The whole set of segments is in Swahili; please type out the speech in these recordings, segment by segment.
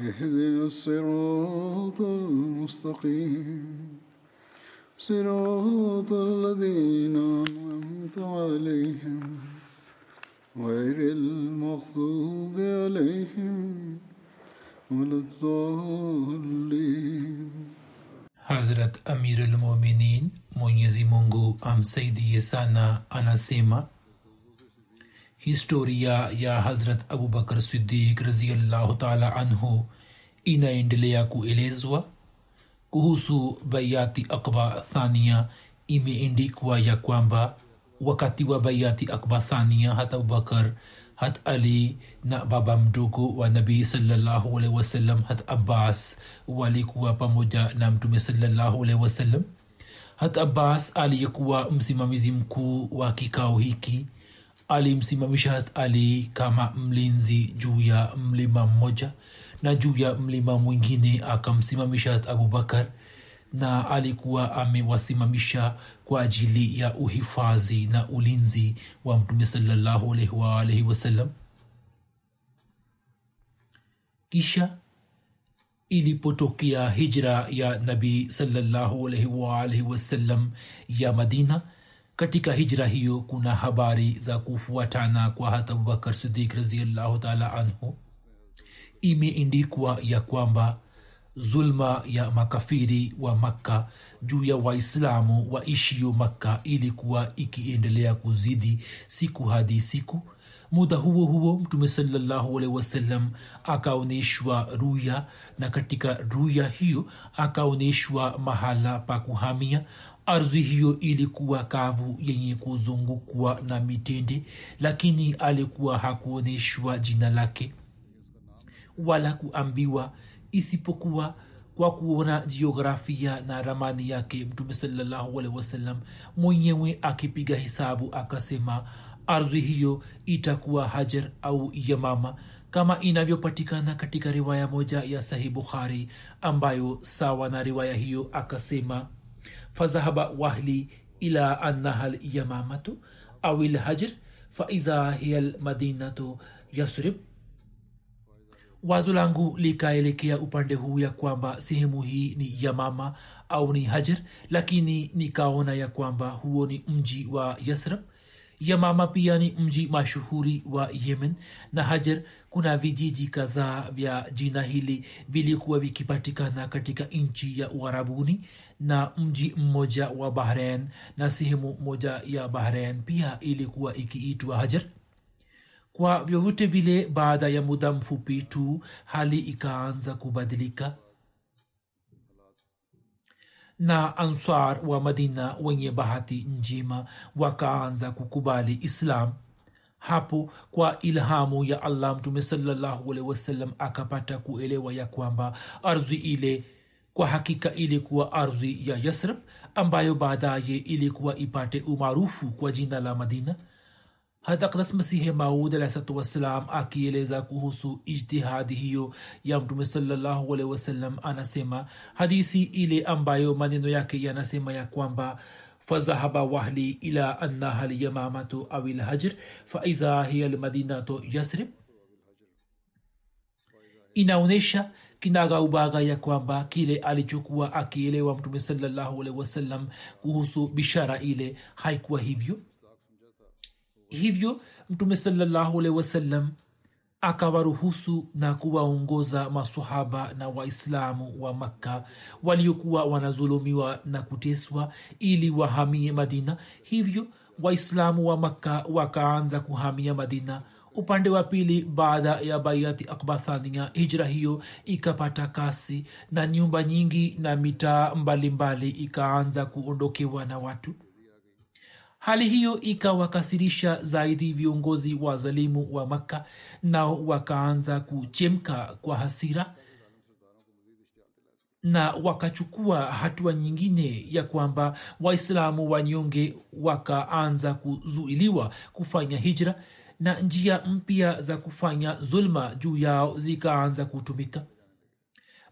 اهدنا الصراط المستقيم. صراط الذين أنعمت عليهم غير المغضوب عليهم ولا الضالين. Hazrat Amirul Mominin, Mwenyezi Mungu amsaidie sana, anasema historia ya Hazrat Abubakar Siddiq raziallahu taala anhu inaendelea kuelezwa kuhusu bayati akba thania. Imeendikwa ya kwamba wakati wa bayati akba thania, hat Abubakar hat ali na baba mdogo wa nabii salallahu alaihi wasallam hat abbas walikuwa pamoja na mtume salallahu alaihi wasallam hat abbas aliyekuwa msimamizi mkuu wa kikao hiki alimsimamisha hat ali kama mlinzi juu ya mlima mmoja na juu ya mlima mwingine akamsimamisha hat abubakar na alikuwa amewasimamisha kwa ajili ya uhifadhi na ulinzi wa mtume salallahu wasallam. Kisha ilipotokea hijra ya nabii salallahu alaihi wasallam ya madina katika hijra hiyo kuna habari za kufuatana kwa hata abubakar sidik raziallahu taala anhu. Imeindikwa ya kwamba zulma ya makafiri wa makka juu ya waislamu waishio makka ilikuwa ikiendelea kuzidi siku hadi siku. Muda huo huo mtume salllahualhi wasallam akaonyeshwa ruya na katika ruya hiyo akaonyeshwa mahala pa kuhamia ardhi hiyo ilikuwa kavu yenye kuzungukwa na mitende lakini alikuwa hakuonyeshwa jina lake wala kuambiwa isipokuwa kwa kuona jiografia na ramani yake mtume salallahu alehi wasallam mwenyewe akipiga hisabu akasema ardhi hiyo itakuwa hajar au yamama kama inavyopatikana katika riwaya moja ya sahih bukhari ambayo sawa na riwaya hiyo akasema fazahaba wahli ila annaha lyamamatu au lhajr faiza hiya lmadinatu yasrib. Wazo langu likaelekea upande huu ya kwamba sehemu hii ni yamama au ni hajar lakini nikaona ya kwamba huo ni mji wa yasrab yamama pia ni mji mashuhuri wa yemen na hajar kuna vijiji kadhaa vya jina hili vilikuwa vikipatikana katika nchi ya uharabuni na mji mmoja wa bahrain na sehemu moja ya bahrain pia ilikuwa ikiitwa hajar. Kwa vyovyote vile baada ya muda mfupi tu hali ikaanza kubadilika. Na ansar wa madina wenye bahati njema wakaanza kukubali islam. Hapo kwa ilhamu ya allah mtume salallahu wasalam akapata kuelewa ya kwamba ardhi ile kwa hakika ilikuwa ardhi ya yasrab ambayo baadaye ilikuwa ipate umaarufu kwa jina la madina. Hadakras masihi maud alahsatu wassalam akieleza kuhusu ijtihadi hiyo ya mtume salallahu alehi wasallam anasema hadisi ile ambayo maneno yake yanasema ya kwamba fazahaba wahli ila annaha lyamamatu au lhajr faiza hiya lmadinatu yasrib inaonyesha kinagaubaga ya kwamba kile alichokuwa akielewa mtume salallahu alehi wasallam kuhusu bishara ile haikuwa hivyo. Hivyo mtume salallahu alehi wasallam akawaruhusu na kuwaongoza masahaba na waislamu wa makka waliokuwa wanazulumiwa na kuteswa ili wahamie madina. Hivyo waislamu wa makka wakaanza kuhamia madina upande wa pili baada ya baiati akbathania hijra hiyo ikapata kasi na nyumba nyingi na mitaa mbalimbali ikaanza kuondokewa na watu. Hali hiyo ikawakasirisha zaidi viongozi wa zalimu wa makka nao wakaanza kuchemka kwa hasira na wakachukua hatua nyingine ya kwamba waislamu wanyonge wakaanza kuzuiliwa kufanya hijra na njia mpya za kufanya zulma juu yao zikaanza kutumika.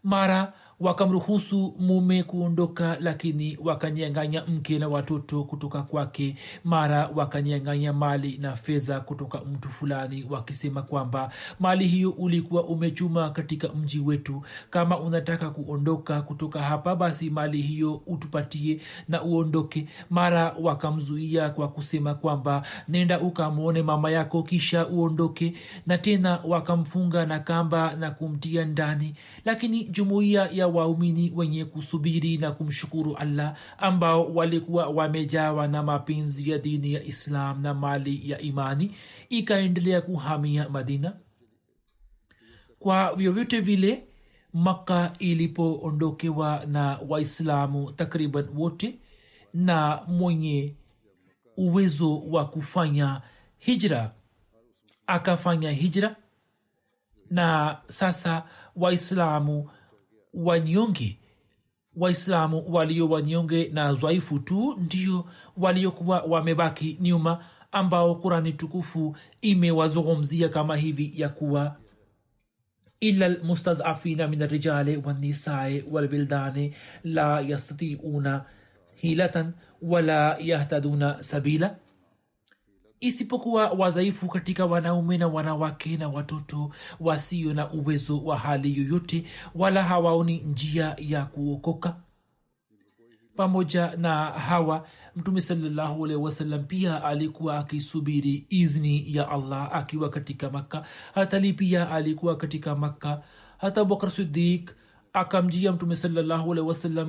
Mara wakamruhusu mume kuondoka lakini wakanyanganya mke na watoto kutoka kwake. Mara wakanyanganya mali na fedha kutoka mtu fulani wakisema kwamba mali hiyo ulikuwa umechuma katika mji wetu. Kama unataka kuondoka kutoka hapa basi mali hiyo utupatie na uondoke. Mara wakamzuia kwa kusema kwamba nenda ukamwone mama yako kisha uondoke. Na tena wakamfunga na kamba na kumtia ndani. Lakini jumuiya ya waumini wenye kusubiri na kumshukuru allah ambao walikuwa wamejawa na mapenzi ya dini ya islam na mali ya imani ikaendelea kuhamia madina. Kwa vyovyote vile makka ilipoondokewa na waislamu takriban wote na mwenye uwezo wa kufanya hijra akafanya hijra. Na sasa waislamu wanyonge. Waislamu walio wanyonge na dhaifu tu ndio waliokuwa wamebaki nyuma ambao qurani tukufu imewazungumzia kama hivi ya kuwa ila lmustadhafina min alrijali walnisai walbildani la yastatiuna hilatan wala yahtaduna sabila isipokuwa wadhaifu katika wanaume na wanawake na watoto wasio na uwezo wa hali yoyote wala hawaoni njia ya kuokoka. Pamoja na hawa mtume salallahu alaihi wasallam pia alikuwa akisubiri izni ya allah akiwa katika makka. Hatali pia alikuwa katika makka. Hata bukar sidik akamjia mtume salallahu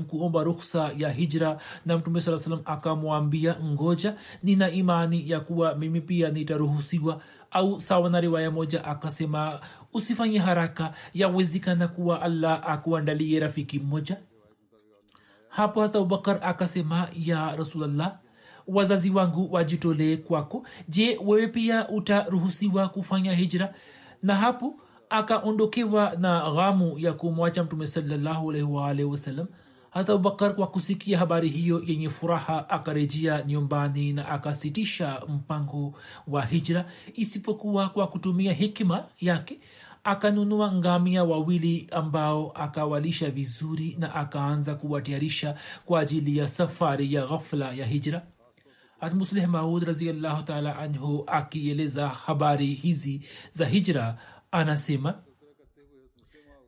kuomba rukhsa ya hijra na mtume saa salam akamwambia ngoja nina imani ya kuwa mimi pia nitaruhusiwa. Au sawa na riwaya moja akasema usifanye haraka yawezekana kuwa allah akuandalie rafiki mmoja. Hapo hata abubakar akasema ya rasulllah wazazi wangu wajitolee kwako. Je wewe pia utaruhusiwa kufanya hijra? Na hapo akaondokewa na ghamu ya kumwacha mtume salllahualwalhi wasallam. Hata abubakar kwa kusikia habari hiyo yenye furaha akarejea nyumbani na akasitisha mpango wa hijra. Isipokuwa kwa kutumia hikima yake akanunua ngamia wawili ambao akawalisha vizuri na akaanza kuwatayarisha kwa ajili ya safari ya ghafla ya hijra. Hatmuslih maud raziallahu taala anhu akieleza habari hizi za hijra anasema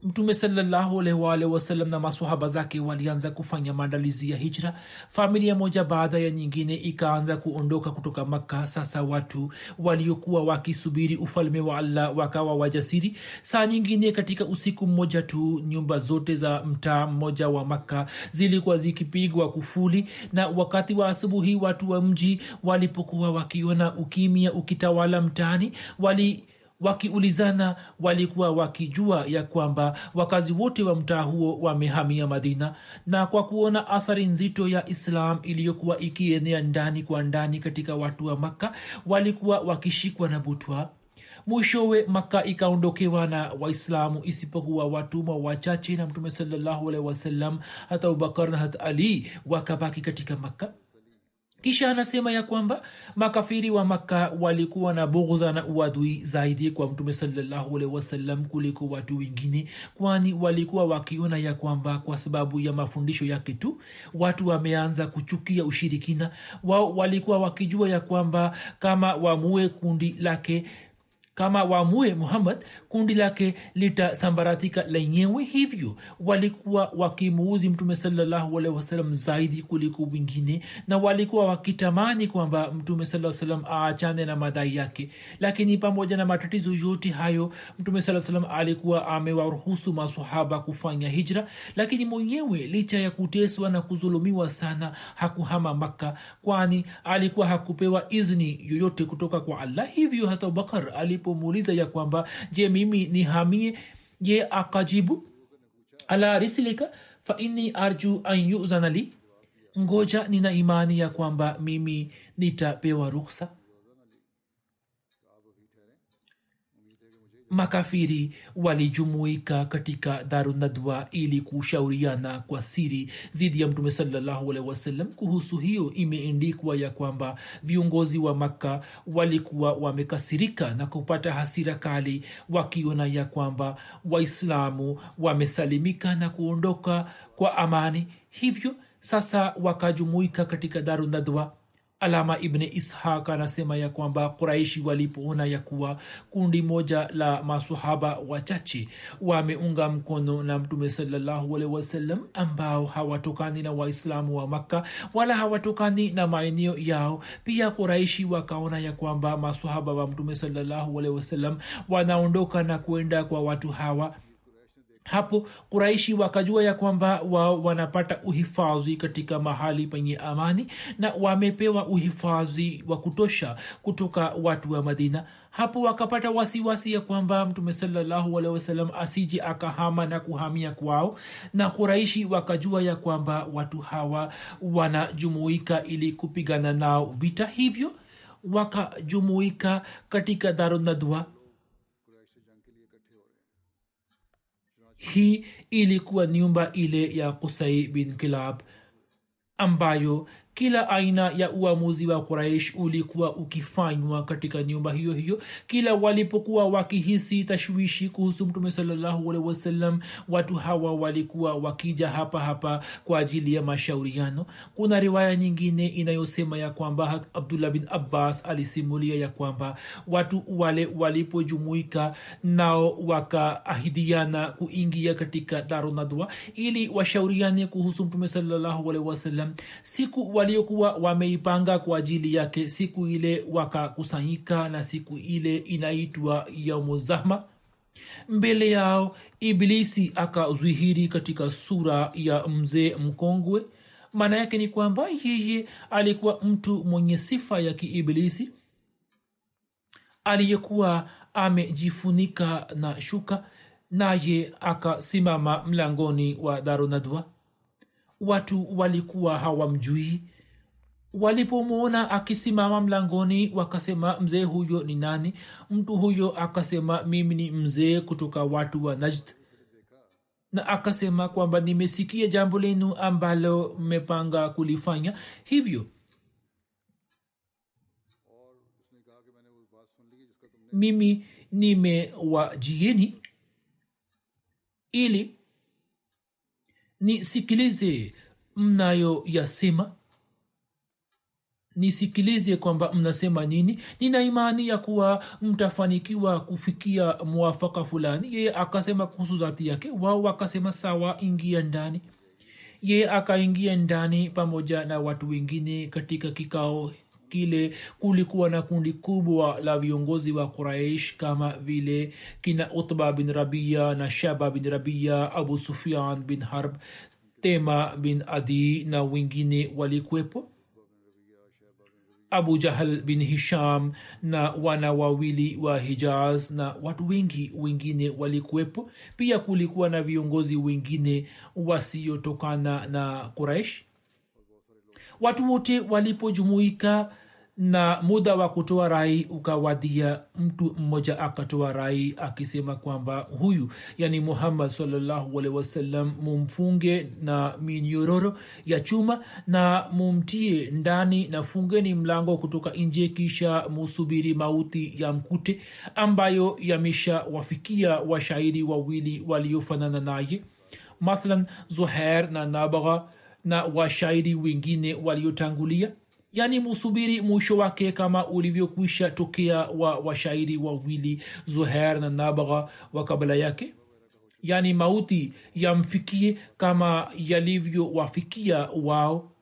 mtume salllahualwalh na masahaba zake walianza kufanya maandalizi ya hijra. Familia moja baada ya nyingine ikaanza kuondoka kutoka makka. Sasa watu waliokuwa wakisubiri ufalme wa allah wakawa wajasiri. Saa nyingine katika usiku mmoja tu nyumba zote za mtaa mmoja wa makka zilikuwa zikipigwa kufuli na wakati wa asubuhi watu wa mji walipokuwa wakiona ukimya ukitawala mtaani wali wakiulizana walikuwa wakijua ya kwamba wakazi wote wa mtaa huo wamehamia madina na kwa kuona athari nzito ya islam iliyokuwa ikienea ndani kwa ndani katika watu wa makka walikuwa wakishikwa na butwa. Mwishowe makka ikaondokewa na waislamu isipokuwa watumwa wachache na mtume salllahualhi wasallam hata abubakar na hata ali wakabaki katika makka kisha anasema ya kwamba makafiri wa makka walikuwa na bughza na uadui zaidi kwa mtume sawasalam kuliko watu wengine kwani walikuwa wakiona ya kwamba kwa sababu ya mafundisho yake tu watu wameanza kuchukia ushirikina. Wao walikuwa wakijua ya kwamba kama wamue kundi lake kama wamue muhammad kundi lake litasambaratika lenyewe hivyo. Walikuwa wakimuuzi mtume salallahu wasalam zaidi kuliko wingine na walikuwa wakitamani kwamba mtume saa aachane na madai yake. Lakini pamoja na matatizo yote hayo mtume saa alikuwa amewaruhusu masahaba kufanya hijra. Lakini mwenyewe licha ya kuteswa na kudhulumiwa sana hakuhama makka kwani alikuwa hakupewa izni yoyote kutoka kwa allah. Hivyo hata abubakar alipomuuliza ya kwamba je mimi nihamie? Ye akajibu ala rislika fa inni arju an yuzana li. Ngoja nina imani ya kwamba mimi nitapewa ruksa makafiri walijumuika katika darunadwa ili kushauriana kwa siri zidi ya mtume salllahualhi kuhusu hiyo imeendikwa ya kwamba viongozi wa makka walikuwa wamekasirika na kupata hasira kali wakiona ya kwamba waislamu wamesalimika na kuondoka kwa amani. Hivyo sasa wakajumuika katika darunadwa alama ibni ishaq anasema ya kwamba quraishi walipoona ya kuwa kundi moja la masahaba wachache wameunga mkono na mtume salallahu wasallam ambao hawatokani na waislamu wa makka wala hawatokani na maeneo yao pia quraishi wakaona ya kwamba masahaba wa mtume salallahu wasallam wanaondoka na kwenda kwa watu hawa hapo kuraishi wakajua ya kwamba wao wanapata uhifadhi katika mahali penye amani na wamepewa uhifadhi wa kutosha kutoka watu wa madina. Hapo wakapata wasiwasi wasi ya kwamba mtume salallahu alehi asije akahama na kuhamia kwao. Na kuraishi wakajua ya kwamba watu hawa wanajumuika ili kupigana nao vita hivyo. Wakajumuika katika darunadwa hii ilikuwa nyumba ile ya kusai bin kilab ambayo kila aina ya uamuzi wa quraish ulikuwa ukifanywa katika nyumba hiyo hiyo. Kila walipokuwa wakihisi tashwishi kuhusu mtume salllahualhi watu hawa walikuwa wakija hapa hapa kwa ajili ya mashauriano. Kuna riwaya nyingine inayosema ya kwamba abdullah bin abbas alisimulia ya kwamba watu wale walipojumuika nao wakaahidiana kuingia katika darunadwa ili washauriane kuhusu mtume salllahualhi siku waliokuwa wameipanga kwa ajili yake siku ile wakakusanyika na siku ile inaitwa yaumuzahma mbele yao iblisi akazwihiri katika sura ya mzee mkongwe. Maana yake ni kwamba yeye alikuwa mtu mwenye sifa ya kiiblisi aliyekuwa amejifunika na shuka naye akasimama mlangoni wa darunadwa watu walikuwa hawamjui walipomwona akisimama mlangoni wakasema mzee huyo ni nani? Mtu huyo akasema mimi ni mzee kutoka watu wa najd. Na akasema kwamba nimesikia jambo lenu ambalo mmepanga kulifanya hivyo. Mimi nimewajieni ili nisikilize mnayoyasema nisikilize kwamba mnasema nini. Nina imani ya kuwa mtafanikiwa kufikia mwafaka fulani. Yeye akasema kuhusu zati yake wao wakasema sawa ingia ndani. Yeye akaingia ndani pamoja na watu wengine katika kikao kile. Kulikuwa na kundi kubwa la viongozi wa quraish kama vile kina utba bin rabia na shaba bin rabia abu sufian bin harb tema bin adi na wengine walikwepo abu jahal bin hisham na wana wawili wa hijaz na watu wengi wengine walikuwepo. Pia kulikuwa na viongozi wengine wasiotokana na quraish. Watu wote walipojumuika na muda wa kutoa rai ukawadia mtu mmoja akatoa rai akisema kwamba huyu yani muhammad salllahualhi wasallam mumfunge na minyororo ya chuma na mumtie ndani na fungeni mlango kutoka nje kisha musubiri mauti ya mkute ambayo yameshawafikia washairi wawili waliofanana naye. Mathalan zuher na nabagha na washairi wengine waliotangulia yaani musubiri mwisho wake kama ulivyokwisha tokea wa washairi wawili zuher na nabagha wa kabla yake. Yaani mauti yamfikie kama yalivyowafikia wao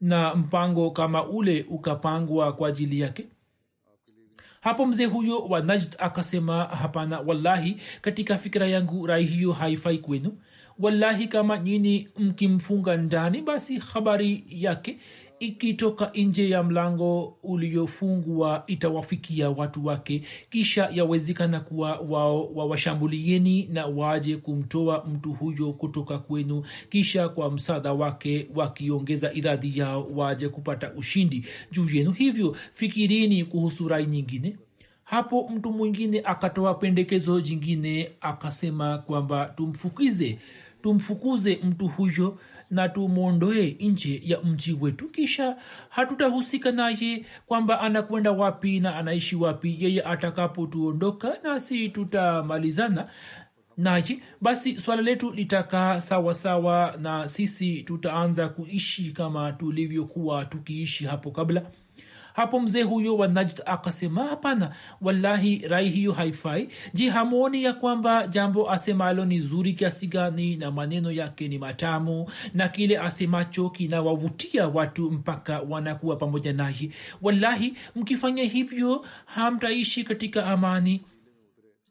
na mpango kama ule ukapangwa kwa ajili yake. Hapo mzee huyo wa najd akasema hapana wallahi katika fikira yangu rai hiyo haifai kwenu. Wallahi kama nyini mkimfunga ndani basi habari yake ikitoka nje ya mlango uliofungwa itawafikia watu wake. Kisha yawezekana kuwa wao wawashambulieni na waje kumtoa mtu huyo kutoka kwenu. Kisha kwa msaada wake wakiongeza idadi yao waje kupata ushindi. Juu yenu hivyo fikirini kuhusu rai nyingine. Hapo mtu mwingine akatoa pendekezo jingine akasema kwamba tumfukize tumfukuze mtu huyo na tumwondoe nje ya mji wetu. Kisha hatutahusika naye kwamba anakwenda wapi na anaishi wapi. Yeye atakapotuondoka nasi tutamalizana naye basi swala letu litakaa sawasawa na sisi tutaanza kuishi kama tulivyokuwa tukiishi hapo kabla hapo mzee huyo wa najd akasema hapana wallahi rai hiyo haifai. Je hamwoni ya kwamba jambo asemalo ni zuri kiasi gani na maneno yake ni matamu na kile asemacho kinawavutia watu mpaka wanakuwa pamoja naye? Wallahi mkifanya hivyo hamtaishi katika amani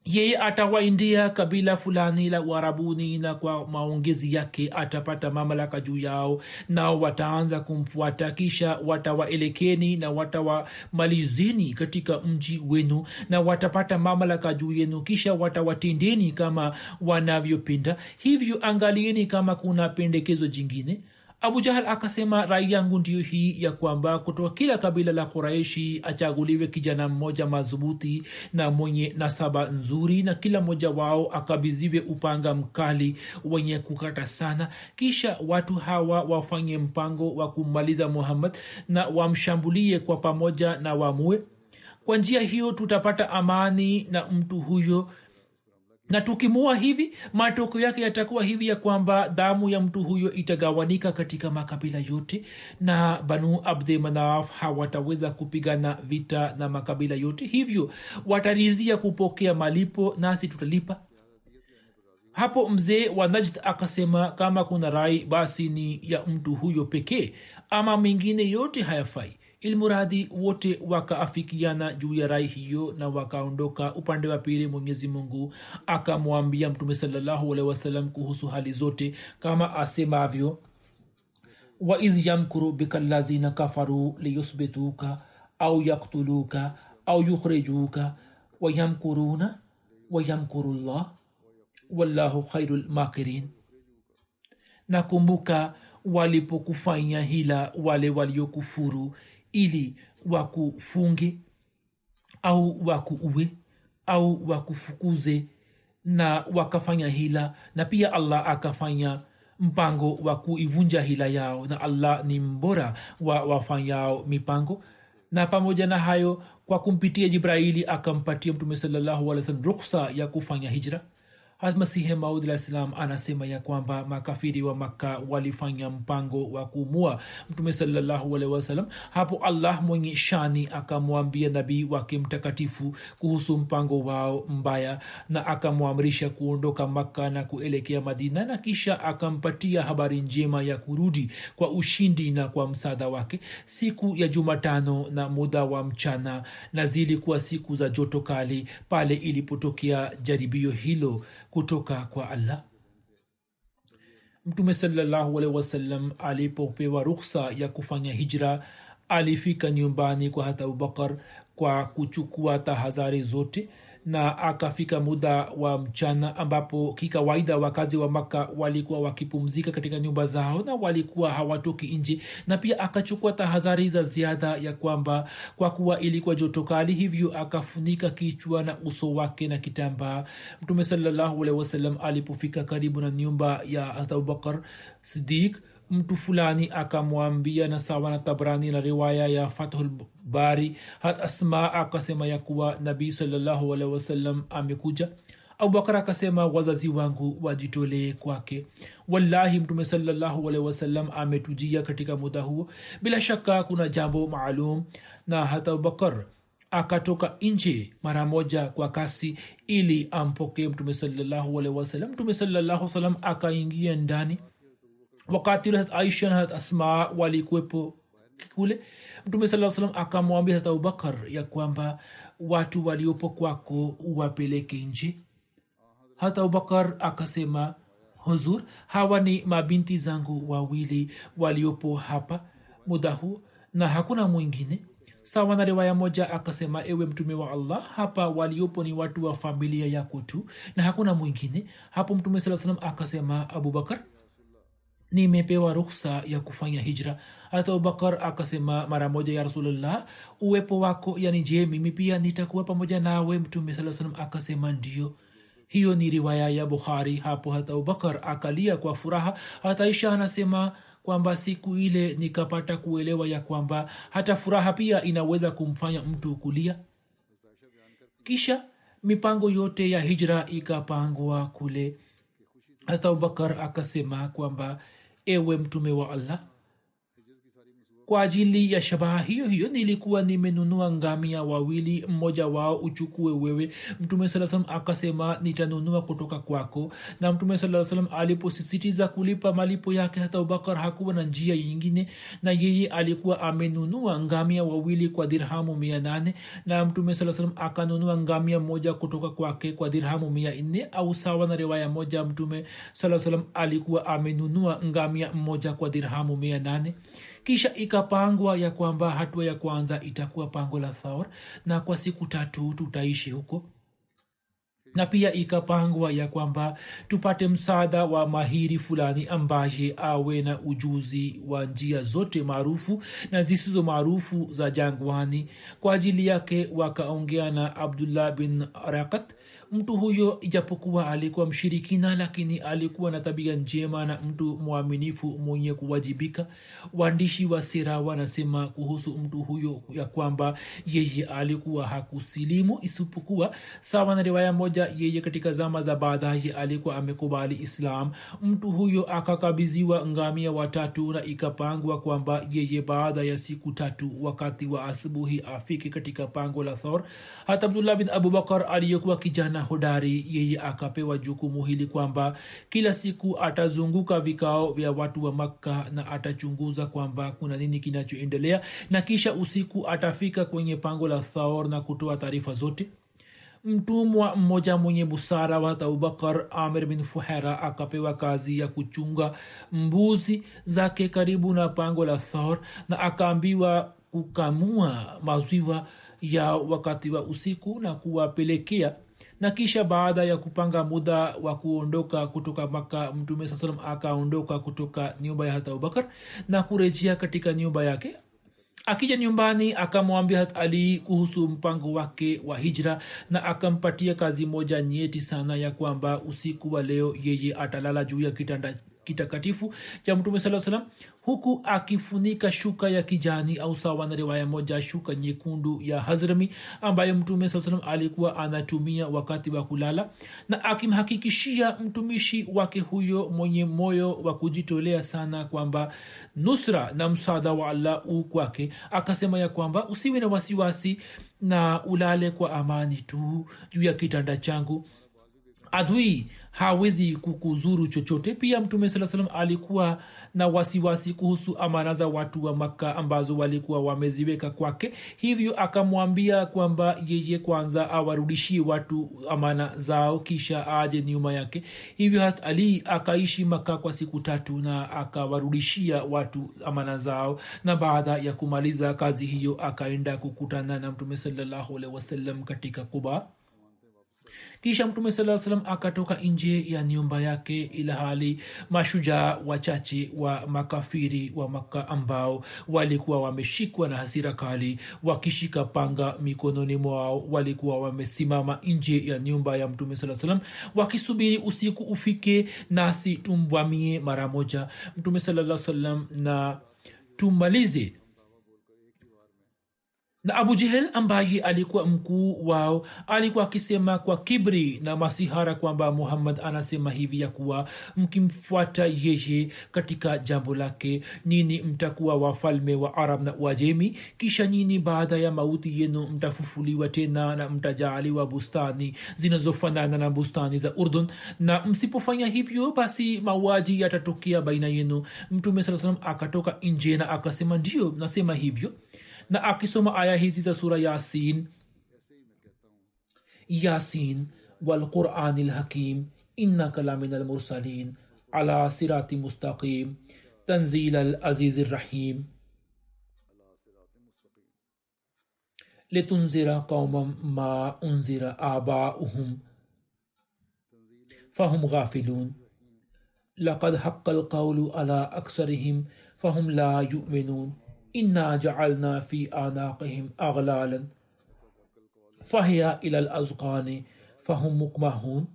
yeye atawaindia kabila fulani la uharabuni na kwa maongezi yake atapata mamlaka juu yao nao wataanza kumfuata kisha watawaelekeni na watawamalizeni katika mji wenu na watapata mamlaka juu yenu kisha watawatendeni kama wanavyopenda. Hivyo angalieni kama kuna pendekezo jingine abu jahal akasema rai yangu ndiyo hii ya kwamba kutoka kila kabila la kuraishi achaguliwe kijana mmoja madhubuti na mwenye nasaba nzuri na kila mmoja wao akabiziwe upanga mkali wenye kukata sana. Kisha watu hawa wafanye mpango wa kummaliza muhammad na wamshambulie kwa pamoja na wamue. Kwa njia hiyo tutapata amani na mtu huyo na tukimua hivi matokeo yake yatakuwa hivi ya kwamba damu ya mtu huyo itagawanika katika makabila yote na banu abdi manaf hawataweza kupigana vita na makabila yote. Hivyo watarizia kupokea malipo nasi tutalipa. Hapo mzee wa najd akasema kama kuna rai basi ni ya mtu huyo pekee ama mengine yote hayafai ilmuradi wote wakaafikiana juu ya rai hiyo na wakaondoka upande wa pili mwenyezi mungu akamwambia mtume salallahu wasalam kuhusu hali zote kama asemavyo waidh yamkuru bika lazina kafaru liyuthbituka au yaktuluka au yukhrijuka wayamkuruna wayamkuru llah wallahu khairu lmakirin nakumbuka walipokufanya hila wale waliokufuru ili wakufunge au wakuue au wakufukuze na wakafanya hila na pia allah akafanya mpango wa kuivunja hila yao na allah ni mbora wa wafanyao mipango. Na pamoja na hayo kwa kumpitia jibraili akampatia mtume sallahualwa salam rukhsa ya kufanya hijra masihi maud alah salam anasema ya kwamba makafiri wa makka walifanya mpango wa kumua mtume salallahu wasalam hapo allah mwenye shani akamwambia nabii wake mtakatifu kuhusu mpango wao mbaya na akamwamrisha kuondoka makka na kuelekea madina na kisha akampatia habari njema ya kurudi kwa ushindi na kwa msaada wake. Siku ya jumatano na muda wa mchana na zilikuwa siku za joto kali pale ilipotokea jaribio hilo kutoka kwa allah. Mtume salallahu alipopewa rukhsa ya kufanya hijra alifika nyumbani kwa hata abubakar kwa kuchukua tahadhari zote na akafika muda wa mchana ambapo kikawaida wakazi wa makka walikuwa wakipumzika katika nyumba zao na walikuwa hawatoki nje. Na pia akachukua tahadhari za ziada ya kwamba kwa kuwa ilikuwa joto kali hivyo akafunika kichwa na uso wake na kitambaa. Mtume salallahu alehi alipofika karibu na nyumba ya abubakar sidik mtu fulani akamwambia na sawa na tabrani na riwaya ya fathulbari hat asma akasema ya kuwa nabii salllahualhi wasallam amekuja. Abubakar akasema wazazi wangu wajitolee kwake. Wallahi mtume salallahu wasallam ametujia katika muda huo. Bila shaka kuna jambo maalum. Na hata abubakar akatoka nje mara moja kwa kasi ili ampokee mtume salallahu wasalam mtume salllahu salam akaingia ndani wakati hat aisha na hat asma walikuwepo kule mtume saa salam akamwambia hata abubakar ya kwamba watu waliopo kwako wapeleke nje. Hata abubakar akasema huzur hawa ni mabinti zangu wawili waliopo hapa muda huu na hakuna mwingine. Sawa na riwaya moja akasema ewe mtume wa allah hapa waliopo ni watu wa familia yako tu na hakuna mwingine. Hapo mtume saa salam akasema abubakar nimepewa ruhsa ya kufanya hijra. Hata abubakar akasema mara moja ya rasulllah uwepo wako yani je mimi pia nitakuwa pamoja nawe? Mtume saa salam akasema ndio hiyo ni riwaya ya bukhari. Hapo hata abubakar akalia kwa furaha. Isha anasema kwamba siku ile nikapata kuelewa ya kwamba hata furaha pia inaweza kumfanya mtu kulia. Kisha mipango yote ya hijra ikapangwa kule. Hata abubakar akasema kwamba ewe mtume wa allah kwa ajili ya shabaha hiyo hiyo nilikuwa nimenunua ngamia wawili mmoja wao uchukue wewe. Mtume saa salam akasema nitanunua kutoka kwako. Na mtume saa salam aliposisitiza kulipa malipo yake hata abubakar hakuwa na njia yingine na yeye alikuwa amenunua ngamia wawili kwa dirhamu mia nane. Na mtume saa salam akanunua ngamia moja kutoka kwake kwa dirhamu mia nne au sawa na riwaya moja mtume saa salam alikuwa amenunua ngamia mmoja kwa dirhamu mia nane kisha ikapangwa ya kwamba hatua ya kwanza itakuwa pango la thaur na kwa siku tatu tutaishi huko. Na pia ikapangwa ya kwamba tupate msaada wa mahiri fulani ambaye awe na ujuzi wa njia zote maarufu na zisizo maarufu za jangwani. Kwa ajili yake wakaongea na abdullah bin rakat mtu huyo ijapokuwa alikuwa mshirikina lakini alikuwa na tabia njema na mtu mwaminifu mwenye kuwajibika. Waandishi wa sera wanasema kuhusu mtu huyo ya kwamba yeye alikuwa hakusilimu isipokuwa sawa na riwaya moja yeye katika zama za baadaye alikuwa amekubali islam. Mtu huyo akakabiziwa ngamia watatu na ikapangwa kwamba yeye baada ya siku tatu wakati wa asubuhi afike katika pango la thor. Hata abdullah bin abubakar aliyekuwa kijana hodari yeye akapewa jukumu hili kwamba kila siku atazunguka vikao vya watu wa makka na atachunguza kwamba kuna nini kinachoendelea na kisha usiku atafika kwenye pango la thaor na kutoa taarifa zote. Mtumwa mmoja mwenye busara wa abubakar amir bin fuhera akapewa kazi ya kuchunga mbuzi zake karibu na pango la thor na akaambiwa kukamua maziwa ya wakati wa usiku na kuwapelekea na kisha baada ya kupanga muda wa kuondoka kutoka maka mtume saa salam akaondoka kutoka nyumba ya hat abubakar na kurejea katika nyumba yake. Akija nyumbani akamwambia hat ali kuhusu mpango wake wa hijra na akampatia kazi moja nyeti sana ya kwamba usiku wa leo yeye atalala juu ya kitanda kitakatifu cha mtume saa salam huku akifunika shuka ya kijani au sawa na riwaya moja shuka nyekundu ya hazrami ambayo mtume saa salam alikuwa anatumia wakati wa kulala na akimhakikishia mtumishi wake huyo mwenye moyo wa kujitolea sana kwamba nusra na msaada wa allah u kwake akasema ya kwamba usiwe na wasiwasi na ulale kwa amani tu juu ya kitanda changu. Adui hawezi kukuzuru chochote. Pia mtume saa salam alikuwa na wasiwasi kuhusu amana za watu wa makka ambazo walikuwa wameziweka kwake. Hivyo akamwambia kwamba yeye kwanza awarudishie watu amana zao kisha aje nyuma yake. Hivyo ali akaishi maka kwa siku tatu na akawarudishia watu amana zao na baada ya kumaliza kazi hiyo akaenda kukutana na mtume sallahualhi wasallam katika kuba kisha mtume saa salam akatoka nje ya nyumba yake ilhali mashujaa wachache wa makafiri wa maka ambao walikuwa wameshikwa na hasira kali wakishika panga mikononi mwao walikuwa wamesimama nje ya nyumba ya mtume saa salam wakisubiri usiku ufike nasi tumvamie mara moja. Mtume salaa salam na tumalize na abu jehel ambaye alikuwa mkuu wao alikuwa akisema kwa kibri na masihara kwamba muhammad anasema hivi ya kuwa mkimfuata yeye katika jambo lake nini mtakuwa wafalme wa arab na uajemi. Kisha nini baada ya mauti yenu mtafufuliwa tena na mtajaaliwa bustani zinazofanana na bustani za urdun. Na msipofanya hivyo basi mauaji yatatokea baina yenu. Mtume saa salam akatoka nje na akasema ndio nasema hivyo न आकिसों में आया ही जीजा ياسين यासीन यासीन वलकुरआन हकीम इन्ना कलामिन अलमरसलिन अला सिरात मुस्तकीम तंजील अजीज़ रहीम لتنذر قوما ما أنذر آباؤهم فهم غافلون لقد حق القول على أكثرهم فهم لا يؤمنون إنا جعلنا في آناقهم أغلالا فهي إلى الأذقان فهم مقمحون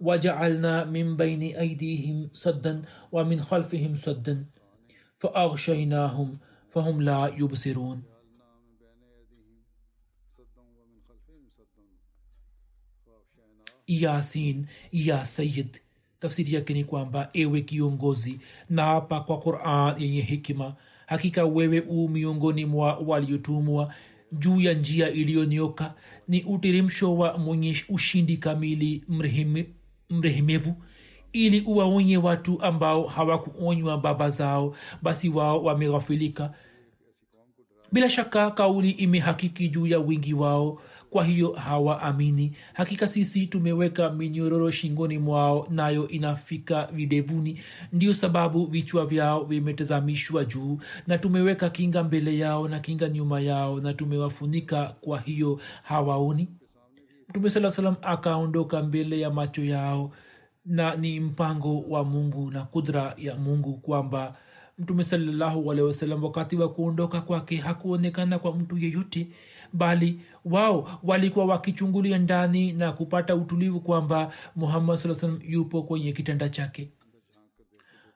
وجعلنا من بين أيديهم سدا ومن خلفهم سدا فأغشيناهم فهم لا يبصرون yasin ya sayid tafsiri yake ni kwamba ewe kiongozi naapa kwa quran yenye hikima hakika wewe u miongoni mwa waliotumwa juu ya njia iliyonioka ni utirimsho wa mwenye ushindi kamili mreheme, mrehemevu ili uwaonye watu ambao hawakuonywa baba zao basi wao wameghafilika. Bila shaka kauli imehakiki juu ya wingi wao kwa hiyo hawaamini. Hakika sisi tumeweka minyororo shingoni mwao nayo inafika videvuni. Ndio sababu vichwa vyao vimetazamishwa juu na tumeweka kinga mbele yao na kinga nyuma yao na tumewafunika. Kwa hiyo hawaoni. Mtume saa salam akaondoka mbele ya macho yao na ni mpango wa mungu na kudra ya mungu kwamba mtume salallahu alehi wasalam wakati wa kuondoka kwake hakuonekana kwa mtu yeyote bali wao walikuwa wakichungulia ndani na kupata utulivu kwamba muhammad saa salam yupo kwenye kitanda chake.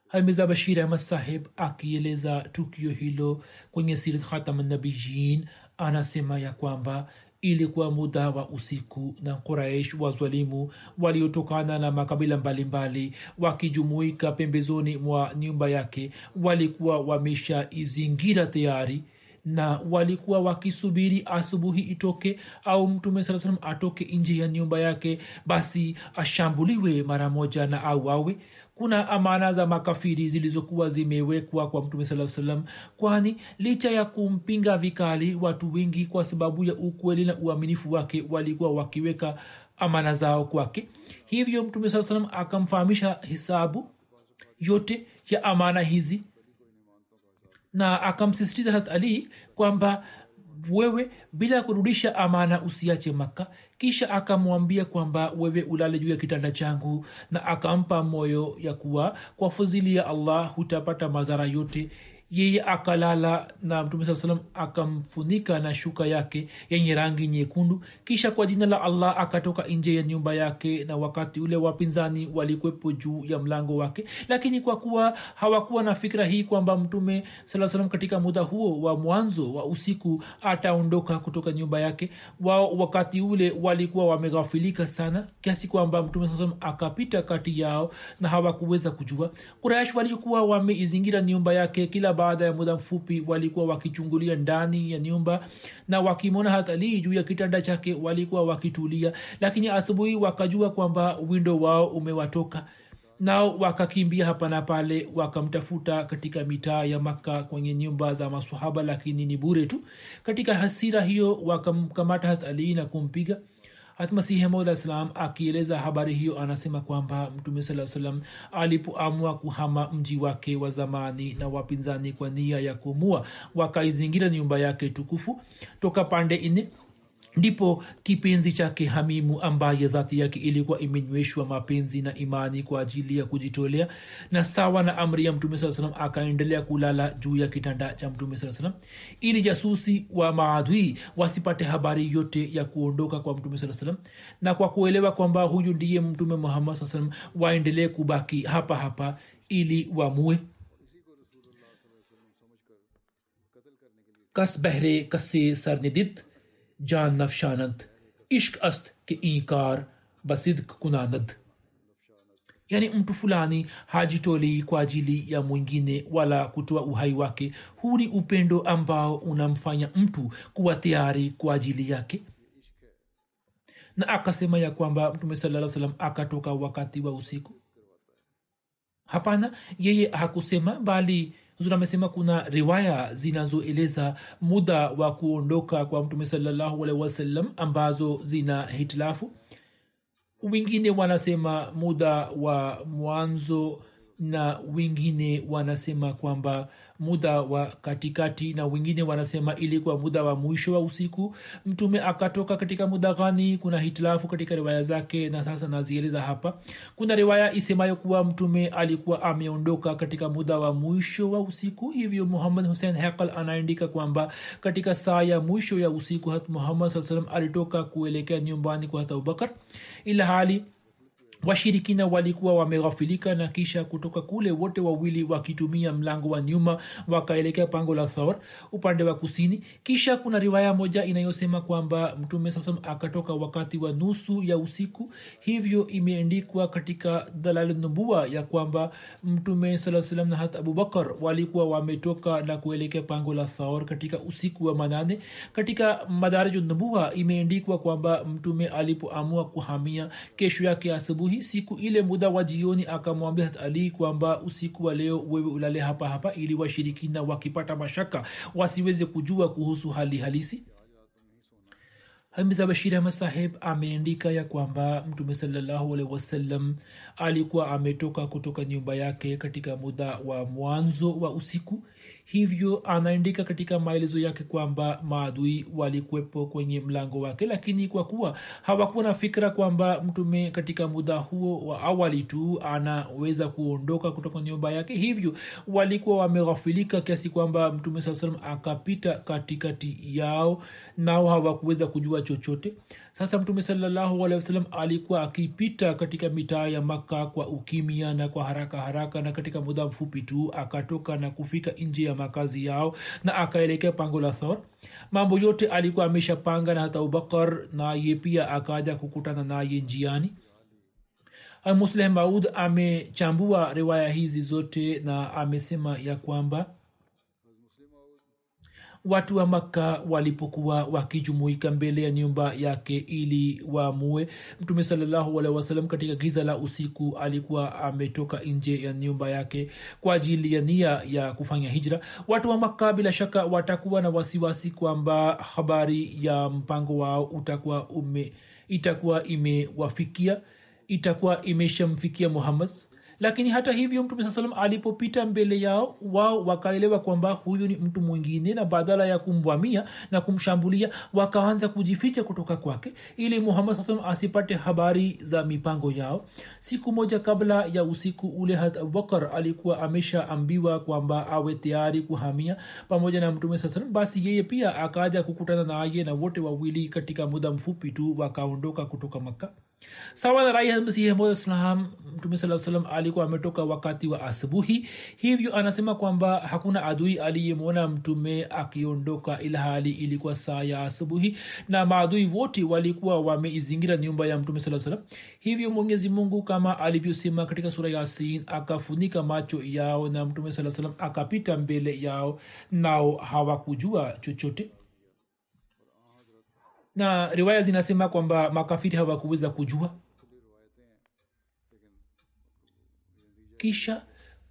Hamiza bashir ahmad sahib akieleza tukio hilo kwenye sirat khatamnabijin anasema ya kwamba ilikuwa muda wa usiku na quraish wazwalimu waliotokana na makabila mbalimbali wakijumuika pembezoni mwa nyumba yake walikuwa wameshaizingira tayari na walikuwa wakisubiri asubuhi itoke au mtume saa salam atoke nje ya nyumba yake basi ashambuliwe mara moja na auawe kuna amana za makafiri zilizokuwa zimewekwa kwa mtume saa salam kwani licha ya kumpinga vikali watu wengi kwa sababu ya ukweli na uaminifu wake walikuwa wakiweka amana zao kwake. Hivyo mtume saa salam akamfahamisha hisabu yote ya amana hizi na akamsisitiza harat ali kwamba wewe bila kurudisha amana usiache maka kisha akamwambia kwamba wewe ulale juu ya kitanda changu na akampa moyo ya kuwa kwa fadhili ya allah hutapata madhara yote yeye akalala na mtume saa salam akamfunika na shuka yake yenye rangi nyekundu. Kisha kwa jina la allah akatoka nje ya nyumba yake na wakati ule wapinzani walikwepo juu ya mlango wake. Lakini kwa kuwa hawakuwa na fikira hii kwamba mtume saa salam katika muda huo wa mwanzo wa usiku ataondoka kutoka nyumba yake wao wakati ule walikuwa wameghafilika sana kiasi kwamba mtume saa salam akapita kati yao na hawakuweza kujua. Kuraish walikuwa wameizingira nyumba yake kila baada ya muda mfupi walikuwa wakichungulia ndani ya nyumba na wakimwona hatalii juu ya kitanda chake walikuwa wakitulia lakini asubuhi wakajua kwamba windo wao umewatoka nao wakakimbia hapa na pale wakamtafuta katika mitaa ya makka kwenye nyumba za masahaba lakini ni bure tu. Katika hasira hiyo wakamkamata hatalii na kumpiga hatmasihi salam akieleza habari hiyo anasema kwamba mtume saa salam alipoamua kuhama mji wake wa zamani na wapinzani kwa nia ya kumua wakaizingira nyumba yake tukufu toka pande nne ndipo kipenzi chake hamimu ambaye dhati yake ilikuwa imenyweshwa mapenzi na imani kwa ajili ya kujitolea na sawa na amri ya mtume saa salam akaendelea kulala juu ya kitanda cha mtume saa salam ili jasusi wa maadui wasipate habari yote ya kuondoka kwa mtume saa salam na kwa kuelewa kwamba huyu ndiye mtume muhammad saa salam waendelee kubaki hapa hapa ili wamue. Kas behre sarnidit. जान नफशानत इश्क अस्त के ईकार बसिद्क कुनानद yaani mtu fulani hajitolei kwa ajili ya mwingine wala kutoa uhai wake huu ni upendo ambao unamfanya mtu kuwa tayari kwa ajili yake na akasema ya kwamba mtume saa salam akatoka wakati wa usiku hapana yeye hakusema bali huzuri amesema kuna riwaya zinazoeleza muda wa kuondoka kwa mtume salllahu alaihi wasallam ambazo zina hitilafu. Wengine wanasema muda wa mwanzo na wengine wanasema kwamba muda wa katikati na wengine wanasema ilikuwa muda wa mwisho wa usiku. Mtume akatoka katika muda gani? Kuna hitilafu katika riwaya zake na sasa nazieleza hapa. Kuna riwaya isemayo kuwa mtume alikuwa ameondoka katika muda wa mwisho wa usiku. Hivyo muhammad hussein hekal anaandika kwamba katika saa ya mwisho ya usiku hat muhammad saa salam alitoka kuelekea nyumbani kwa hata abubakar ila hali washirikina walikuwa wameghafilika na kisha kutoka kule wote wawili wakitumia mlango wa nyuma wakaelekea pango la thor upande wa kusini. Kisha kuna riwaya moja inayosema kwamba mtume sasam akatoka wakati wa nusu ya usiku. Hivyo imeandikwa katika dalal nubua ya kwamba mtume saa na hat abubakar walikuwa wametoka na kuelekea pango la thor katika usiku wa manane. Katika madaraju nubua imeandikwa kwamba mtume alipoamua kuhamia kesho yake asubuhi asubuhi siku ile muda wa jioni akamwambia ali kwamba usiku wa leo wewe ulale hapa hapa ili washirikina wakipata mashaka wasiweze kujua kuhusu hali halisi hamiza bashir ahmad saheb ameandika ya kwamba mtume salallahu alaihi wasallam alikuwa ametoka kutoka nyumba yake katika muda wa mwanzo wa usiku. Hivyo anaandika katika maelezo yake kwamba maadui walikuwepo kwenye mlango wake lakini kwa kuwa hawakuwa na fikra kwamba mtume katika muda huo wa awali tu anaweza kuondoka kutoka nyumba yake hivyo walikuwa wameghafilika kiasi kwamba mtume saa salam akapita katikati yao nao hawakuweza kujua chochote. Sasa mtume salallahu alikuwa akipita katika mitaa ya makka kwa ukimya na kwa haraka haraka na katika muda mfupi tu akatoka na kufika nje ya makazi yao na akaelekea pango la thor. Mambo yote alikuwa ameshapanga na hata abubakar naye pia akaja kukutana naye njiani. Musleh maud amechambua riwaya hizi zote na amesema ya kwamba watu wa makka walipokuwa wakijumuika mbele ya nyumba yake ili waamue mtume sawasalam katika giza la usiku alikuwa ametoka nje ya nyumba yake kwa ajili ya nia ya kufanya hijra. Watu wa makka bila shaka watakuwa na wasiwasi kwamba habari ya mpango wao utakuwa ume itakuwa imewafikia itakuwa imeshamfikia muhammad lakini hata hivyo mtume saa salam alipopita mbele yao wao wakaelewa kwamba huyu ni mtu mwingine na badala ya kumvamia na kumshambulia wakaanza kujificha kutoka kwake ili muhammad saa salam asipate habari za mipango yao. Siku moja kabla ya usiku ule abubakar alikuwa ameshaambiwa kwamba awe tayari kuhamia pamoja na mtume saa salam basi yeye pia akaja kukutana naye na wote wawili katika muda mfupi tu wakaondoka kutoka makka sawa na rai masihi mod islam mtume saa salam alikuwa ametoka wakati wa asubuhi. Hivyo anasema kwamba hakuna adui aliyemwona mtume akiondoka ila hali ilikuwa saa ya asubuhi na maadui wote walikuwa wameizingira nyumba ya mtume saa salam hivyo mwenyezi mungu kama alivyosema katika sura yasin akafunika macho yao na mtume saa salam akapita mbele yao nao hawakujua chochote na riwaya zinasema kwamba makafiri hawakuweza kujua. Kisha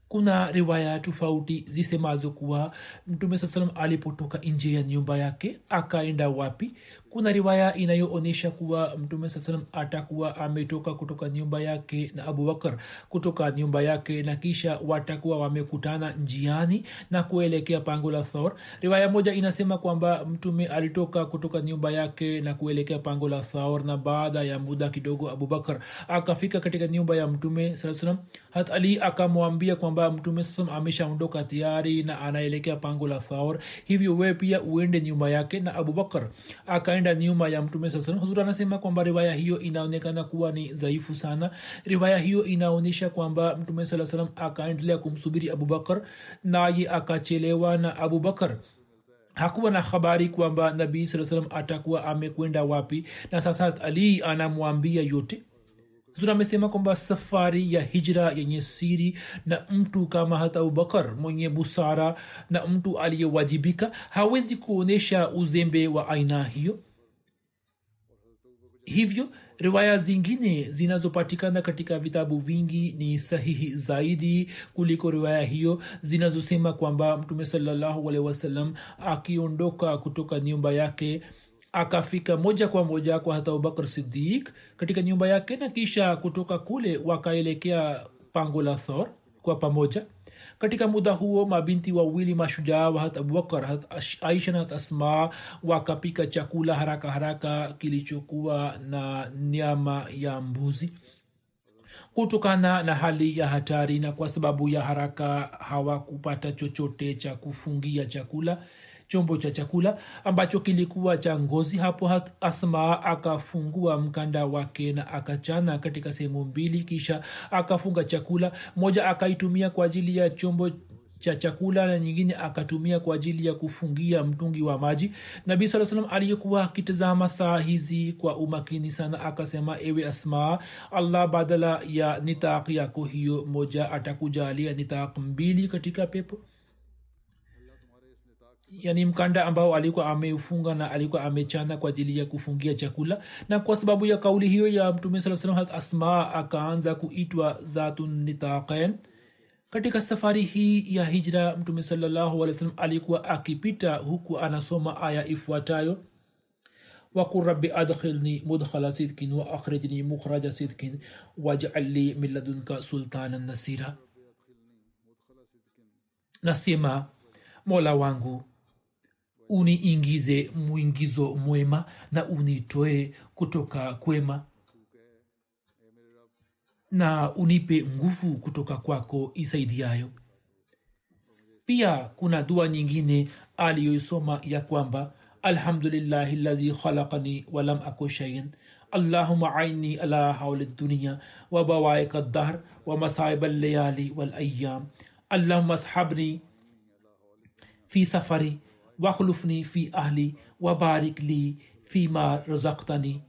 kuna riwaya tofauti zisemazo kuwa mtume saa salam alipotoka nje ya nyumba yake akaenda wapi kuna riwaya inayoonyesha kuwa mtume saa salam atakuwa ametoka kutoka nyumba yake na abubakar kutoka nyumba yake na kisha watakuwa wamekutana njiani na kuelekea pango la thor. Riwaya moja inasema kwamba mtume alitoka kutoka nyumba yake na kuelekea pango la thor na baada ya muda kidogo abubakar akafika katika nyumba ya mtume saa salam hat akamwambia kwamba mtume saa salam ameshaondoka tayari na anaelekea pango la thor. Hivyo wee pia uende nyumba yake na abubakar aka akaenda nyuma ya mtume saa salam anasema kwamba riwaya hiyo inaonekana kuwa ni dhaifu sana. Riwaya hiyo inaonyesha kwamba mtume saa salam akaendelea kumsubiri abubakar naye akachelewa na abubakar hakuwa na habari kwamba nabii saa salam atakuwa amekwenda wapi na sasa ali anamwambia yote. Zuri amesema kwamba safari ya hijra yenye siri na mtu kama hata abubakar mwenye busara na mtu aliyewajibika hawezi kuonyesha uzembe wa aina hiyo hivyo riwaya zingine zinazopatikana katika vitabu vingi ni sahihi zaidi kuliko riwaya hiyo zinazosema kwamba mtume salllahualhi wasalam akiondoka kutoka nyumba yake akafika moja kwa moja kwa hata abubakar sidik katika nyumba yake na kisha kutoka kule wakaelekea pango la thor kwa pamoja katika muda huo mabinti wawili mashujaa wahat abubakar hat aisha na asma wakapika chakula haraka haraka kilichokuwa na nyama ya mbuzi. Kutokana na hali ya hatari na kwa sababu ya haraka hawakupata chochote cha kufungia chakula chombo cha chakula ambacho kilikuwa cha ngozi. Hapo asma akafungua mkanda wake na akachana katika sehemu mbili kisha akafunga chakula. Moja akaitumia kwa ajili ya chombo cha chakula na nyingine akatumia kwa ajili ya kufungia mtungi wa maji. Nabii saa salam aliyekuwa akitazama saa hizi kwa umakini sana akasema ewe asmaa allah badala ya nitak yako hiyo moja atakujalia nitak mbili katika pepo yani mkanda ambao alikuwa ameufunga na alikuwa amechana kwa ajili ya kufungia chakula na kwa sababu ya kauli hiyo ya mtume saa salam asma akaanza kuitwa zatun nitaqain katika safari hii ya hijra mtume salallahu alih wasallam alikuwa akipita huku anasoma aya ifuatayo وقل رب أدخلني مدخل صدق وأخرجني مخرج صدق واجعل لي من لدنك سلطانا نصيرا nasema mola wangu uniingize mwingizo mwema na unitoe kutoka kwema na unipe nguvu kutoka kwako isaidiayo pia kuna dua nyingine aliyoisoma ya kwamba alhamdulillahi ladhi khalaqani walam aku shaian allahuma aini ala hauli dunia wabawaika dahr ومصائب الليالي والأيام اللهم اصحبني في سفري واخلفني في أهلي وبارك لي فيما رزقتني.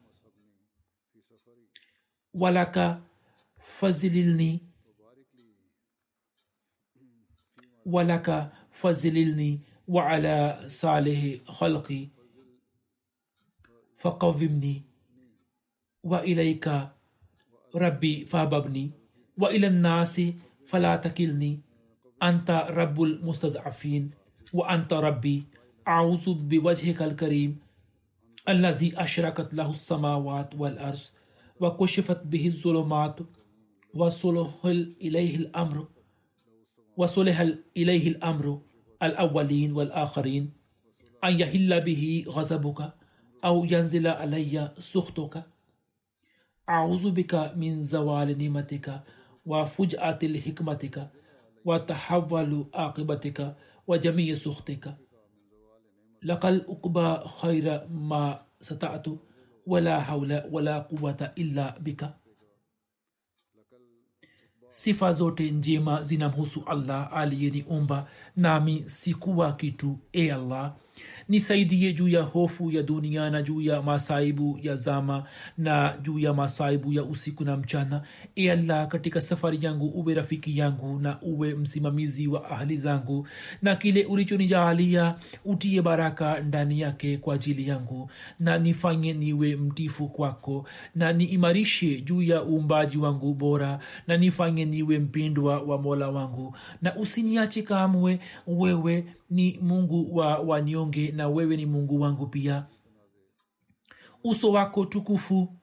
ولك فزللني. ولك فزللني وعلى صالح خلقي. فقومني وإليك ربي فأببني. وإلى الناس فلا تكلني. أنت رب المستضعفين وأنت ربي أعوذ بوجهك الكريم الذي أشركت له السماوات والأرض وكشفت به الظلمات وصلح إليه الأمر وصلح إليه الأمر الأولين والآخرين. أن يهل به غضبك أو ينزل علي سخطك. أعوذ بك من زوال نعمتك وفجأة الحكمتك وتحول عاقبتك وجميع سخطك. lakal ukba khaira ma satatu wala haula wala quwata illa bika sifa zote njema zinamhusu allah aliyeniumba nami sikuwa kitu e allah nisaidie juu ya hofu ya dunia na juu ya masaibu ya zama na juu ya masaibu ya usiku na mchana. E allah katika safari yangu uwe rafiki yangu na uwe msimamizi wa ahli zangu na kile ulichonijaalia utie baraka ndani yake kwa ajili yangu na nifanye niwe mtifu kwako na niimarishe juu ya uumbaji wangu bora na nifanye niwe mpindwa wa mola wangu. Na usiniache kamwe wewe ni mungu wa wanyonge na wewe ni mungu wangu pia. Uso wako tukufu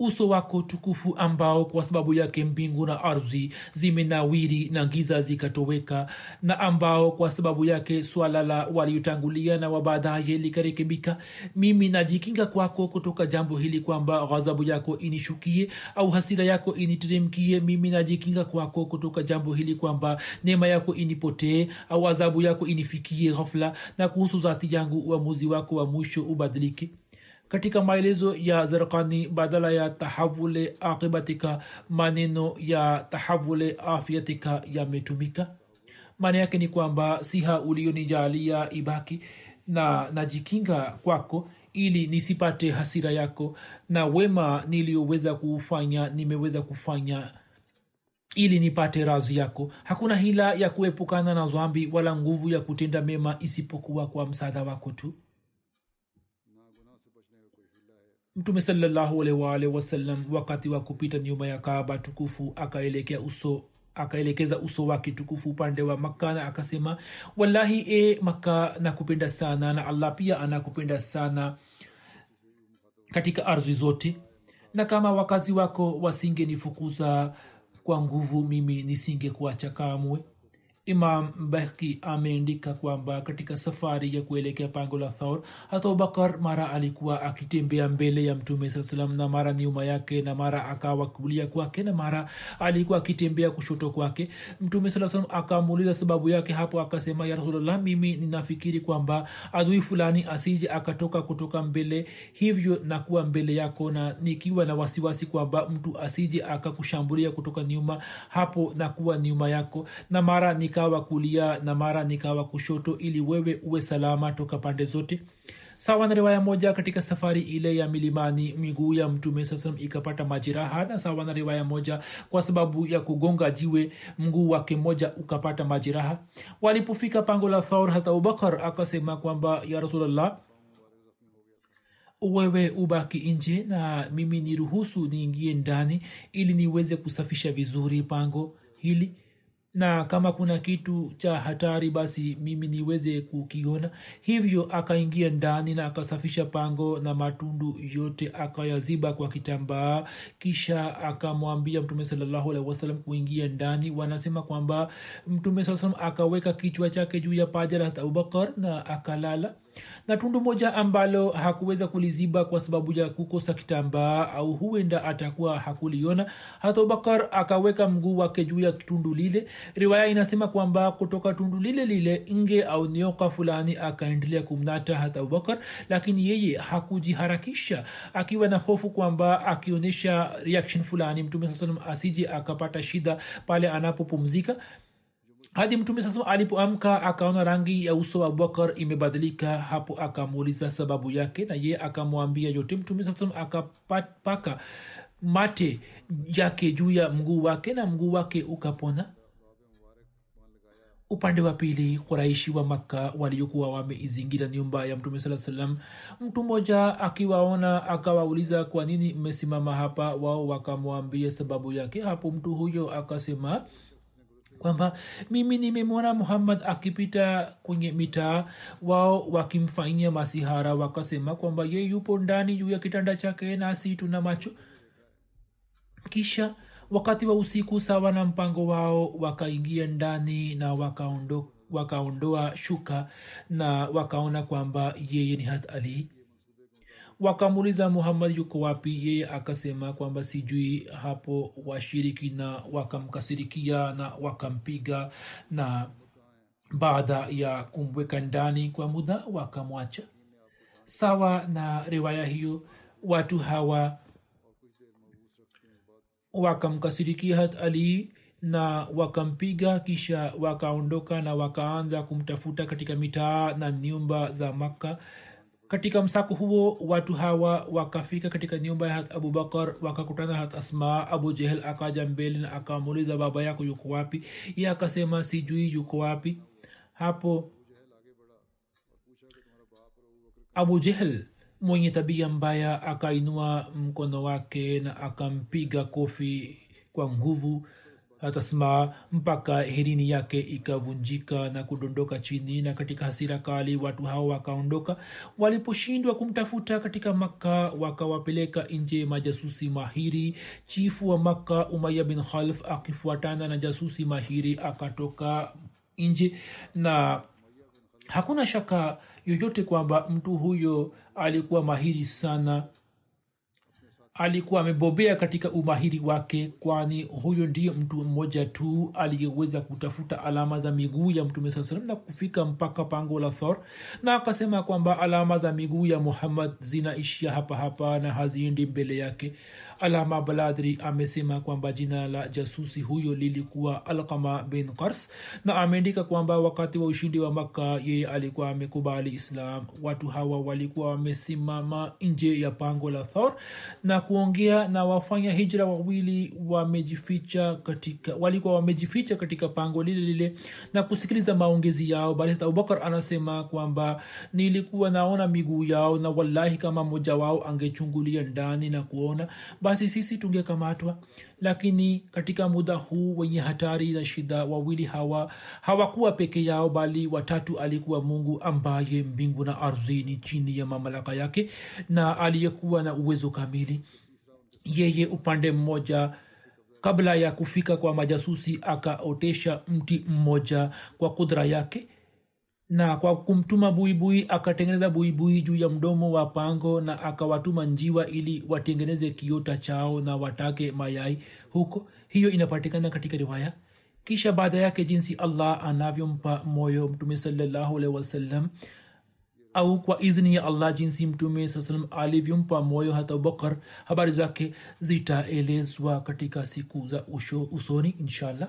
uso wako tukufu ambao kwa sababu yake mbingu na ardhi zimenawiri na giza zikatoweka na ambao kwa sababu yake swala la waliotangulia na wabaadaye likarekebika mimi najikinga kwako kutoka jambo hili kwamba ghadhabu yako inishukie au hasira yako initeremkie. Mimi najikinga kwako kutoka jambo hili kwamba neema yako inipotee au adhabu yako inifikie ghafla na kuhusu zati yangu uamuzi wako wa mwisho ubadilike katika maelezo ya zarkani badala ya tahavule aqibatika maneno ya tahavule afyatika yametumika. Maana yake ni kwamba siha ulionijalia ibaki na najikinga kwako ili nisipate hasira yako na wema niliyoweza kuufanya nimeweza kufanya ili nipate razi yako. Hakuna hila ya kuepukana na zambi wala nguvu ya kutenda mema isipokuwa kwa msaada wako tu mtume salllahualwalh wasallam wakati wa kupita nyuma ya kaaba tukufu akaelekea uso akaelekeza uso wake tukufu upande wa makka na akasema wallahi e makka nakupenda sana na allah pia anakupenda sana katika ardhi zote. Na kama wakazi wako wasingenifukuza kwa nguvu mimi nisingekuacha kamwe imam bahki ameandika kwamba katika safari ya kuelekea pango la thaur hatobakar mara alikuwa akitembea mbele ya mtume saa salam na mara nyuma yake na mara akawa kulia kwake na mara alikuwa akitembea kushoto kwake. Mtume saa salam akamuuliza sababu yake hapo akasema ya rasulllah mimi ninafikiri kwamba adui fulani asije akatoka kutoka mbele hivyo nakuwa mbele yako na nikiwa na wasiwasi kwamba mtu asije akakushambulia kutoka nyuma hapo nakuwa nyuma yako. Na mara nikawa kulia na mara nikawa kushoto ili wewe uwe salama toka pande zote. Sawa na riwaya moja katika safari ile ya milimani miguu ya mtume sasam ikapata majeraha. Na sawa na riwaya moja kwa sababu ya kugonga jiwe mguu wake moja ukapata majeraha. Walipofika pango la thaur hata abubakar akasema kwamba ya rasulllah wewe ubaki nje na mimi niruhusu niingie ndani ili niweze kusafisha vizuri pango hili na kama kuna kitu cha hatari basi mimi niweze kukiona. Hivyo akaingia ndani na akasafisha pango na matundu yote akayaziba kwa kitambaa. Kisha akamwambia mtume salallahu alaihi wasalam kuingia ndani. Wanasema kwamba mtume saa salam akaweka kichwa chake juu ya paja la abubakar na akalala na tundu moja ambalo hakuweza kuliziba kwa sababu ya kukosa kitambaa au huenda atakuwa hakuliona hata akaweka mguu wake juu ya tundu lile. Riwaya inasema kwamba kutoka tundu lile lile nge au nyoka fulani akaendelea kumnata hata abubakar lakini yeye hakujiharakisha akiwa na hofu kwamba akionyesha reaction fulani mtume saa salam asije akapata shida pale anapopumzika hadi mtume sasa alipoamka akaona rangi ya uso wa abubakar imebadilika. Hapo akamuuliza sababu yake na ye akamwambia yote mtume sasa akapaka mate yake juu ya mguu wake na mguu wake ukapona. Upande wa pili kuraishi wa makka waliokuwa wameizingira nyumba ya mtume saa salam mtu mmoja akiwaona akawauliza kwa nini mmesimama hapa? Wao wakamwambia sababu yake. Hapo mtu huyo akasema kwamba mimi nimemwona muhammad akipita kwenye mitaa wao wakimfanyia masihara wakasema kwamba ye yupo ndani juu ya kitanda chake nasi tuna macho. Kisha wakati wa usiku sawa na mpango wao wakaingia ndani na wakaondoa waka shuka na wakaona kwamba yeye ni hat ali wakamuuliza muhammad yuko wapi yeye akasema kwamba sijui hapo washiriki na wakamkasirikia na wakampiga na baada ya kumweka ndani kwa muda wakamwacha. Sawa na riwaya hiyo watu hawa wakamkasirikia hat ali na wakampiga kisha wakaondoka na wakaanza kumtafuta katika mitaa na nyumba za makka katika msako huo watu hawa wakafika katika nyumba ya hat abubakar wakakutana hat asma. Abu jehel akaja mbele na akamuuliza baba yako yuko wapi? Ye akasema sijui yuko wapi. Hapo abu jehel mwenye tabia mbaya akainua mkono wake na akampiga kofi kwa nguvu hatasma mpaka herini yake ikavunjika na kudondoka chini na katika hasira kali watu hao wakaondoka. Waliposhindwa kumtafuta katika makka wakawapeleka nje majasusi mahiri. Chifu wa makka umaya bin khalf akifuatana na jasusi mahiri akatoka nje. Na hakuna shaka yoyote kwamba mtu huyo alikuwa mahiri sana alikuwa amebobea katika umahiri wake kwani huyo ndiyo mtu mmoja tu aliyeweza kutafuta alama za miguu ya mtume saa salam na kufika mpaka pango la thor na akasema kwamba alama za miguu ya muhammad zinaishia hapa hapa na haziendi mbele yake alama baladri amesema kwamba jina la jasusi huyo lilikuwa alkama bin qars na ameandika kwamba wakati wa ushindi wa makka yeye alikuwa amekubali islam. Watu hawa walikuwa wamesimama nje ya pango la thor na kuongea na wafanya hijra wawili wamejificha katika walikuwa wamejificha katika pango lile lile na kusikiliza maongezi yao. Bali abubakar anasema kwamba nilikuwa naona miguu yao na wallahi kama mmoja wao angechungulia ndani na kuona basi sisi tungekamatwa lakini katika muda huu wenye hatari na shida wawili hawa hawakuwa peke yao bali watatu alikuwa mungu ambaye mbingu na ardhini chini ya mamlaka yake na aliyekuwa na uwezo kamili. Yeye upande mmoja kabla ya kufika kwa majasusi akaotesha mti mmoja kwa kudra yake na kwa kumtuma buibui akatengeneza buibui juu ya mdomo wa pango na akawatuma njiwa ili watengeneze kiota chao na watake mayai huko. Hiyo inapatikana katika riwaya. Kisha baada yake jinsi allah anavyompa moyo mtume salallahu wasallam au kwa izni ya allah jinsi mtume saa alivyompa moyo hata abubakar habari zake zitaelezwa katika siku za usho, usoni inshallah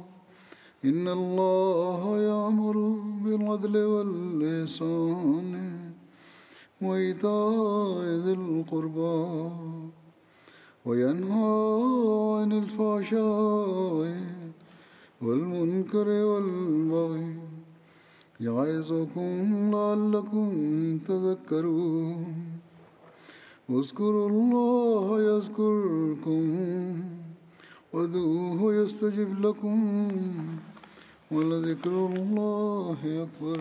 إن الله يأمر بالعدل والإحسان وإيتاء ذي القربى وينهى عن الفحشاء والمنكر والبغي يعظكم لعلكم تذكرون اذكروا الله يذكركم وادعوه يستجب لكم ولذكر الله أكبر.